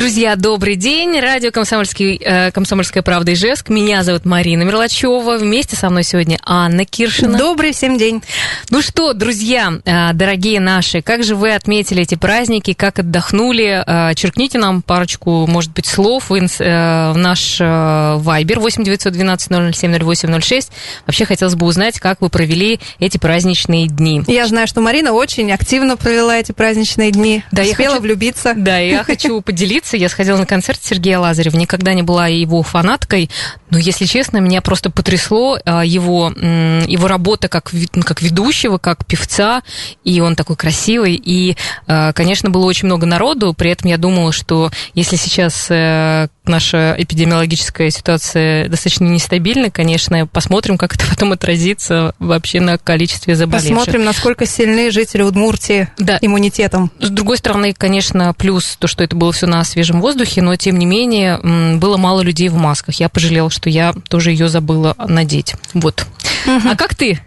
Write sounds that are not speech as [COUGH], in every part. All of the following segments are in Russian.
Друзья, добрый день. Радио Комсомольский, э, «Комсомольская правда» Ижевск. Меня зовут Марина Мерлачева. Вместе со мной сегодня Анна Киршина. Добрый всем день. Ну что, друзья, э, дорогие наши, как же вы отметили эти праздники, как отдохнули? Э, черкните нам парочку, может быть, слов в, инс- э, в наш э, Вайбер 8 912 007 0806. Вообще хотелось бы узнать, как вы провели эти праздничные дни. Я знаю, что Марина очень активно провела эти праздничные дни. Да, я Успела хочу- влюбиться. Да, я хочу [LAUGHS] поделиться. Я сходила на концерт Сергея Лазарева. Никогда не была его фанаткой, но, если честно, меня просто потрясло а, его, его работа как, ну, как ведущего, как певца. И он такой красивый. И, а, конечно, было очень много народу. При этом я думала, что если сейчас э, наша эпидемиологическая ситуация достаточно нестабильна, конечно, посмотрим, как это [LAUGHS] потом отразится вообще на количестве заболевших. Посмотрим, насколько сильны жители Удмуртии Да. иммунитетом. С другой стороны, конечно, плюс то, что это было все на свежем воздухе, но тем не менее было мало людей в масках. Я пожалела, что я тоже ее забыла надеть. Вот. А как ты?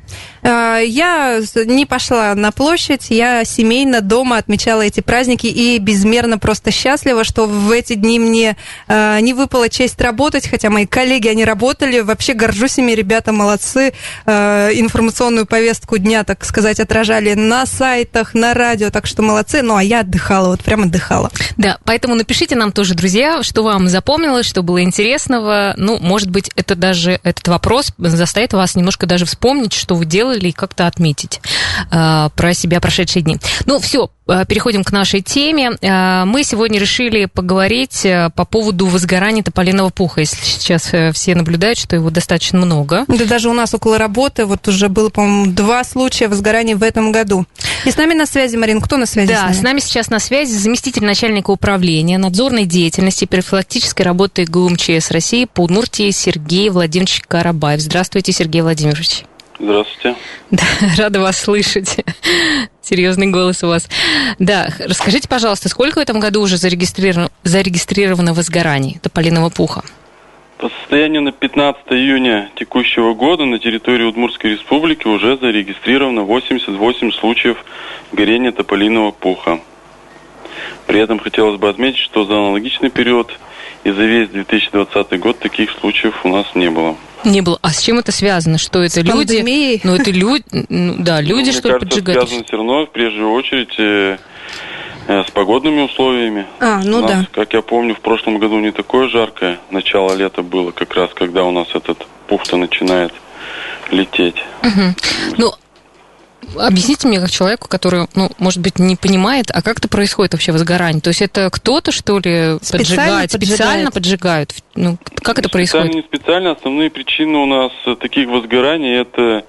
А, Я не пошла на площадь, я семейно дома отмечала эти праздники и безмерно просто счастлива, что в эти дни мне а, не выпала честь работать, хотя мои коллеги, они работали. Вообще горжусь ими, ребята молодцы. А, Информационную повестку дня, так сказать, отражали на сайтах, на радио, так что молодцы. Ну, а я отдыхала, вот прям отдыхала. Да, поэтому напишите нам тоже, друзья, что вам запомнилось, что было интересного. Ну, может быть, это даже этот вопрос заставит вас немножко даже вспомнить, что вы делали и как-то отметить э, про себя прошедшие дни. Ну, все, переходим к нашей теме. Э, мы сегодня решили поговорить э, по поводу возгорания тополиного пуха. Если сейчас э, все наблюдают, что его достаточно много. Да даже у нас около работы вот уже было, по-моему, два случая возгорания в этом году. И с нами на связи, Марин, кто на связи? Да, с нами сейчас на связи заместитель начальника управления надзорной деятельности и профилактической работы ГУ МЧС России по Удмуртии Сергей Владимирович Карабаев. Здравствуйте, Сергей Владимирович. Здравствуйте. Да, [LAUGHS] рада вас слышать. [LAUGHS] Серьезный голос у вас. Да, расскажите, пожалуйста, сколько в этом году уже зарегистрировано, зарегистрировано возгораний тополиного пуха? По состоянию на 15 июня текущего года на территории Удмуртской республики уже зарегистрировано 88 случаев горения тополиного пуха. При этом хотелось бы отметить, что за аналогичный период и за весь 2020 год таких случаев у нас не было. Не было. А с чем это связано? Что это С люди? пандемией? Ну, это люди, ну, да, люди, Мне что ли, кажется, поджигают? связано все равно, в прежнюю очередь, э, э, с погодными условиями. А, ну нас, да. Как я помню, в прошлом году не такое жаркое начало лета было, как раз когда у нас этот пух-то начинает лететь. Мгм. Ну, объясните мне, как человеку, который, ну, может быть, не понимает, а как это происходит вообще возгорание? То есть это кто-то, что ли, Специально поджигает, специально поджигает? поджигают? Ну, как это Специально, происходит? не специально. Основные причины у нас таких возгораний это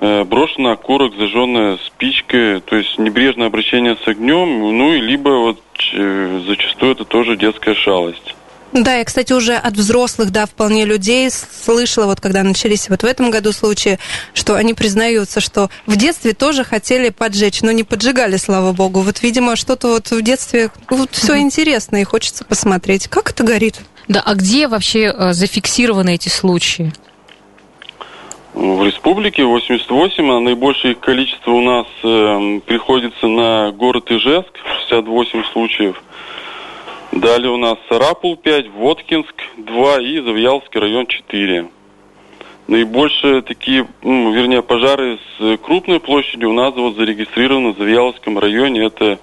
э, брошенный окурок, зажженная спичка, то есть небрежное обращение с огнем, ну и либо вот э, зачастую это тоже детская шалость. Да, я, кстати, уже от взрослых, да, вполне людей слышала, вот когда начались вот в этом году случаи, что они признаются, что в детстве тоже хотели поджечь, но не поджигали, слава богу. Вот, видимо, что-то вот в детстве, вот все интересно, и хочется посмотреть, как это горит. Да, а где вообще э, зафиксированы эти случаи? В республике 88, а наибольшее их количество у нас э, приходится на город Ижевск, 68 случаев. Далее у нас Сарапул 5, Воткинск 2 и Завьяловский район 4. Наибольшие такие, ну, вернее, пожары с крупной площадью у нас вот зарегистрированы в Завьяловском районе. Это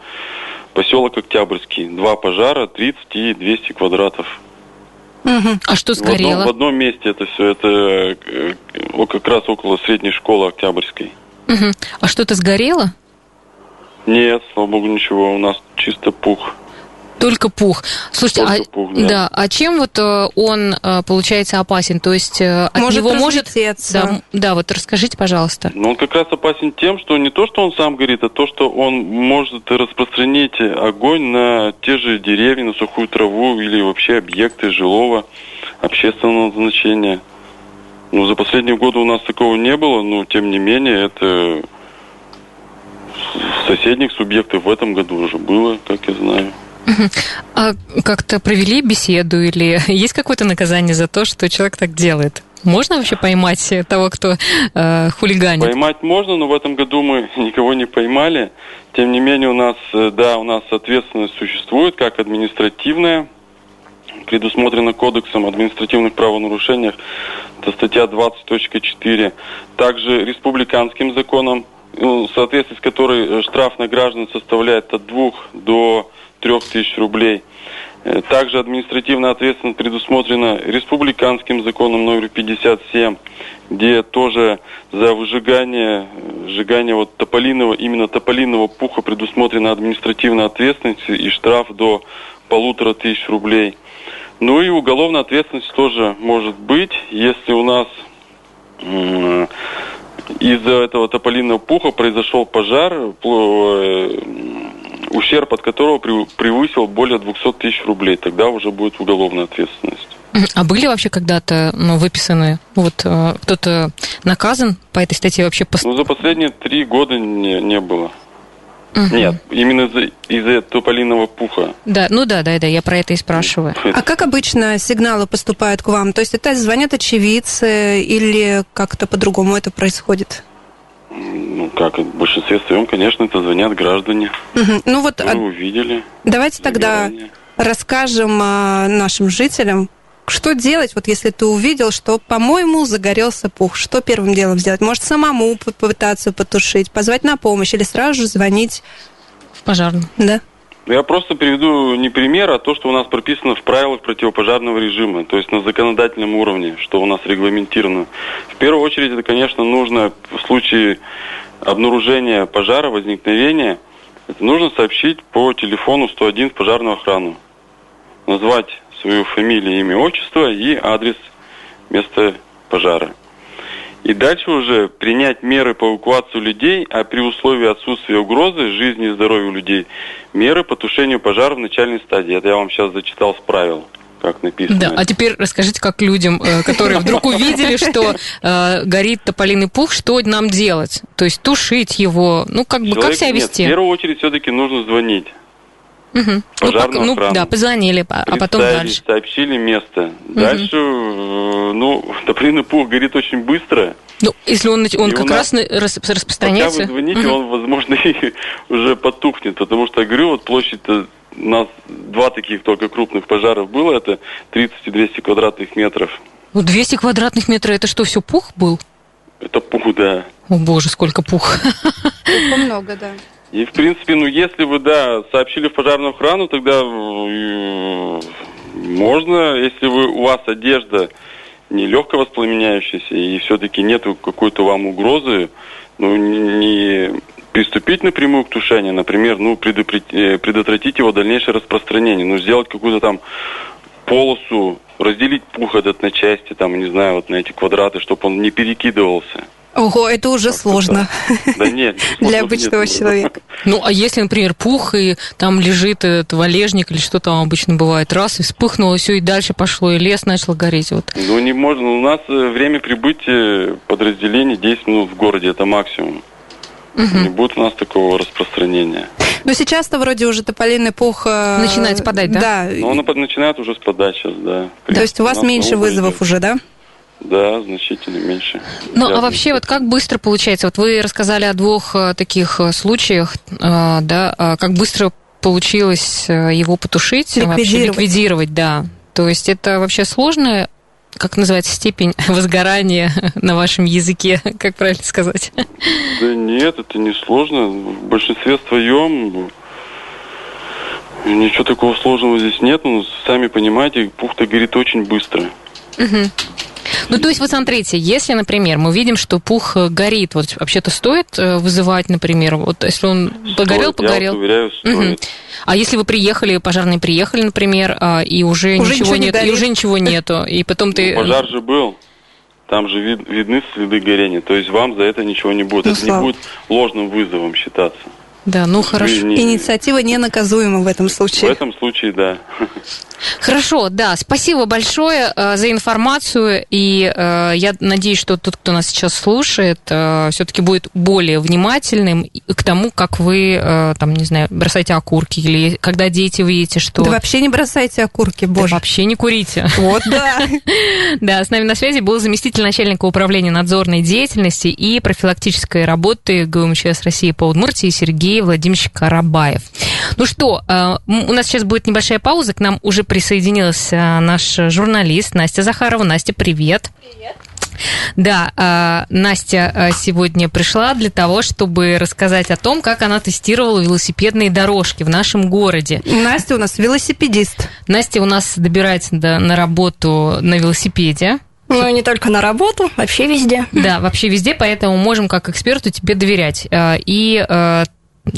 поселок Октябрьский. Два пожара, 30 и 200 квадратов. Мгм. А что В одном, сгорело? в одном месте это все. Это э, как раз около средней школы Октябрьской. Мгм. А что-то сгорело? Нет, слава богу, ничего. У нас чисто пух. Только пух. Слушайте, Только а, пух, да. а чем вот э, он э, получается опасен? То есть э, от Может него может... Да, да, вот расскажите, пожалуйста. Но он как раз опасен тем, что не то, что он сам горит, а то, что он может распространить огонь на те же деревья, на сухую траву или вообще объекты жилого общественного значения. Ну, за последние годы у нас такого не было, но тем не менее это в соседних субъектов в этом году уже было, как я знаю. А как-то провели беседу или [LAUGHS] есть какое-то наказание за то, что человек так делает? Можно вообще поймать того, кто э, хулиганит? Поймать можно, но в этом году мы [LAUGHS] никого не поймали. Тем не менее, у нас, э, да, у нас ответственность существует, как административная, предусмотрена Кодексом административных правонарушениях, это статья 20.4. Также республиканским законом, ну, в соответствии с которой э, штраф на граждан составляет от 2 до 3 тысяч рублей. Э, также административная ответственность предусмотрена республиканским законом номер 57, где тоже за выжигание, сжигание вот тополиного, именно тополиного пуха предусмотрена административная ответственность и штраф до полутора тысяч рублей. Ну и уголовная ответственность тоже может быть, если у нас из-за этого тополиного пуха произошел пожар, э, ущерб от которого превысил более 200 тысяч рублей. Тогда уже будет уголовная ответственность. А были вообще когда-то ну, выписаны, вот э, кто-то наказан по этой статье вообще? По... Ну, за последние три года не, не было. Угу. Нет, именно из-за из туполиного пуха. Да, ну да, да, да, я про это и спрашиваю. А как обычно сигналы поступают к вам? То есть это звонят очевидцы или как-то по-другому это происходит? Ну, как, в большинстве своем, конечно, это звонят граждане. Угу. Ну вот, а... увидели. Давайте тогда расскажем а, нашим жителям, что делать, вот если ты увидел, что, по-моему, загорелся пух? Что первым делом сделать? Может, самому попытаться потушить, позвать на помощь или сразу же звонить в пожарную? Да. Я просто приведу не пример, а то, что у нас прописано в правилах противопожарного режима, то есть на законодательном уровне, что у нас регламентировано. В первую очередь, это, конечно, нужно в случае обнаружения пожара, возникновения, это нужно сообщить по телефону 101 в пожарную охрану. Назвать свою фамилию, имя, отчество и адрес места пожара. И дальше уже принять меры по эвакуации людей, а при условии отсутствия угрозы жизни и здоровью людей, меры по тушению пожара в начальной стадии. Это я вам сейчас зачитал с правил как написано. Да, а теперь расскажите, как людям, э, которые вдруг увидели, что э, горит тополиный пух, что нам делать? То есть тушить его, ну как бы, как себя вести? Нет, в первую очередь все-таки нужно звонить. Угу. Пожарную ну, ну, да, позвонили, а потом дальше. Сообщили место. Угу. Дальше, э, ну, [LAUGHS] тополиный пух горит очень быстро. Ну, если он, он как раз распространяется. Пока вы звоните, угу. он, возможно, [LAUGHS] и уже потухнет, потому что, я говорю, вот площадь у нас два таких только крупных пожаров было, это 30 и 200 квадратных метров. Ну, 200 квадратных метров, это что, все пух был? Это пух, да. О боже, сколько пух. Это много, да. И, в принципе, ну, если вы, да, сообщили в пожарную охрану, тогда можно, если вы, у вас одежда не легко воспламеняющаяся, и все-таки нет какой-то вам угрозы, ну, не приступить напрямую к тушению, например, ну, э, предотвратить его дальнейшее распространение, ну, сделать какую-то там полосу, разделить пух этот на части, там, не знаю, вот на эти квадраты, чтобы он не перекидывался. Ого, это уже сложно. Да [LAUGHS] нет. Для обычного человека. Ну, а если, например, пух, и там лежит этот валежник, или что там обычно бывает, раз, и вспыхнуло все, и дальше пошло, и лес начал гореть. Вот. Ну, не можно. У нас э, время прибытия подразделений 10 минут в городе, это максимум. Угу. Не будет у нас такого распространения. Но сейчас-то вроде уже тополиный пух... Э, начинает спадать, да? Да. Но он начинает уже спадать сейчас, да. То есть у вас меньше вызовов идет. уже, да? Да, значительно меньше. Ну, а вообще, вот как быстро получается? Вот вы рассказали о двух э, таких э, случаях, э, да, а как быстро получилось его потушить, ликвидировать. вообще ликвидировать, да. То есть это вообще сложная, как называется, степень [LAUGHS] возгорания на вашем языке, [LAUGHS] как правильно сказать? Да нет, это не сложно. В большинстве своем ничего такого сложного здесь нет. Ну, сами понимаете, пух-то горит очень быстро. Угу. Ну, то есть, вот смотрите, если, например, мы видим, что пух э, горит, вот вообще-то стоит э, вызывать, например, вот если он стоит, погорел, погорел. Я уверяю, стоит. Угу. А если вы приехали, пожарные приехали, например, а, и уже, уже ничего, нет, не и уже ничего [LAUGHS] нету, и потом ты... Ну, пожар же был. Там же вид, видны следы горения. То есть вам за это ничего не будет. Ну, это слава. не будет ложным вызовом считаться. Да, ну хорошо. Не... Инициатива не наказуема в этом случае. В этом случае, да. [LAUGHS] Хорошо, да, спасибо большое э, за информацию, и э, я надеюсь, что тот, кто нас сейчас слушает, э, все-таки будет более внимательным к тому, как вы, э, там, не знаю, бросаете окурки, или когда дети вы едете, что... Да вообще не бросайте окурки, боже. Да вообще не курите. Вот, да. [LAUGHS] Да, с нами на связи был заместитель начальника управления надзорной деятельности и профилактической работы ГУМЧС России по Удмуртии Сергей Владимирович Карабаев. Ну что, э, у нас сейчас будет небольшая пауза, к нам уже присоединилась э, наш журналист Настя Захарова. Настя, привет. Привет. Да, э, Настя сегодня пришла для того, чтобы рассказать о том, как она тестировала велосипедные дорожки в нашем городе. Настя у нас велосипедист. Настя у нас добирается на работу на велосипеде. Ну, не только на работу, вообще везде. Да, вообще везде, поэтому можем как эксперту тебе доверять. И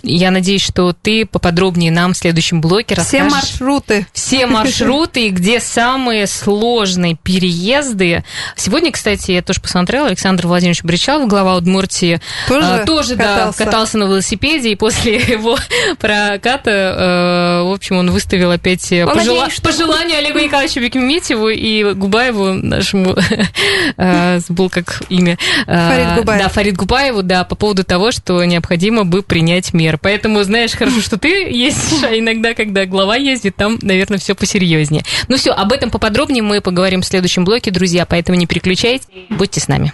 я надеюсь, что ты поподробнее нам в следующем блоке расскажешь. Все маршруты. Все маршруты, где самые сложные переезды. Сегодня, кстати, я тоже посмотрела, Александр Владимирович Бричалов, глава Удмуртии, тоже, а, тоже катался. Да, катался на велосипеде, и после [LAUGHS] его проката, э, в общем, он выставил опять он пожела... надеюсь, что... пожелания Олегу Николаевичу Бекметьеву и Губаеву, нашему, [LAUGHS] э, был как имя. Э, Фарид Губаев. Да, Фарид Губаеву, да, по поводу того, что необходимо бы принять мер. Поэтому, знаешь, хорошо, что ты ездишь, а иногда, когда глава ездит, там, наверное, все посерьезнее. Ну все, об этом поподробнее мы поговорим в следующем блоке, друзья, поэтому не переключайтесь, будьте с нами.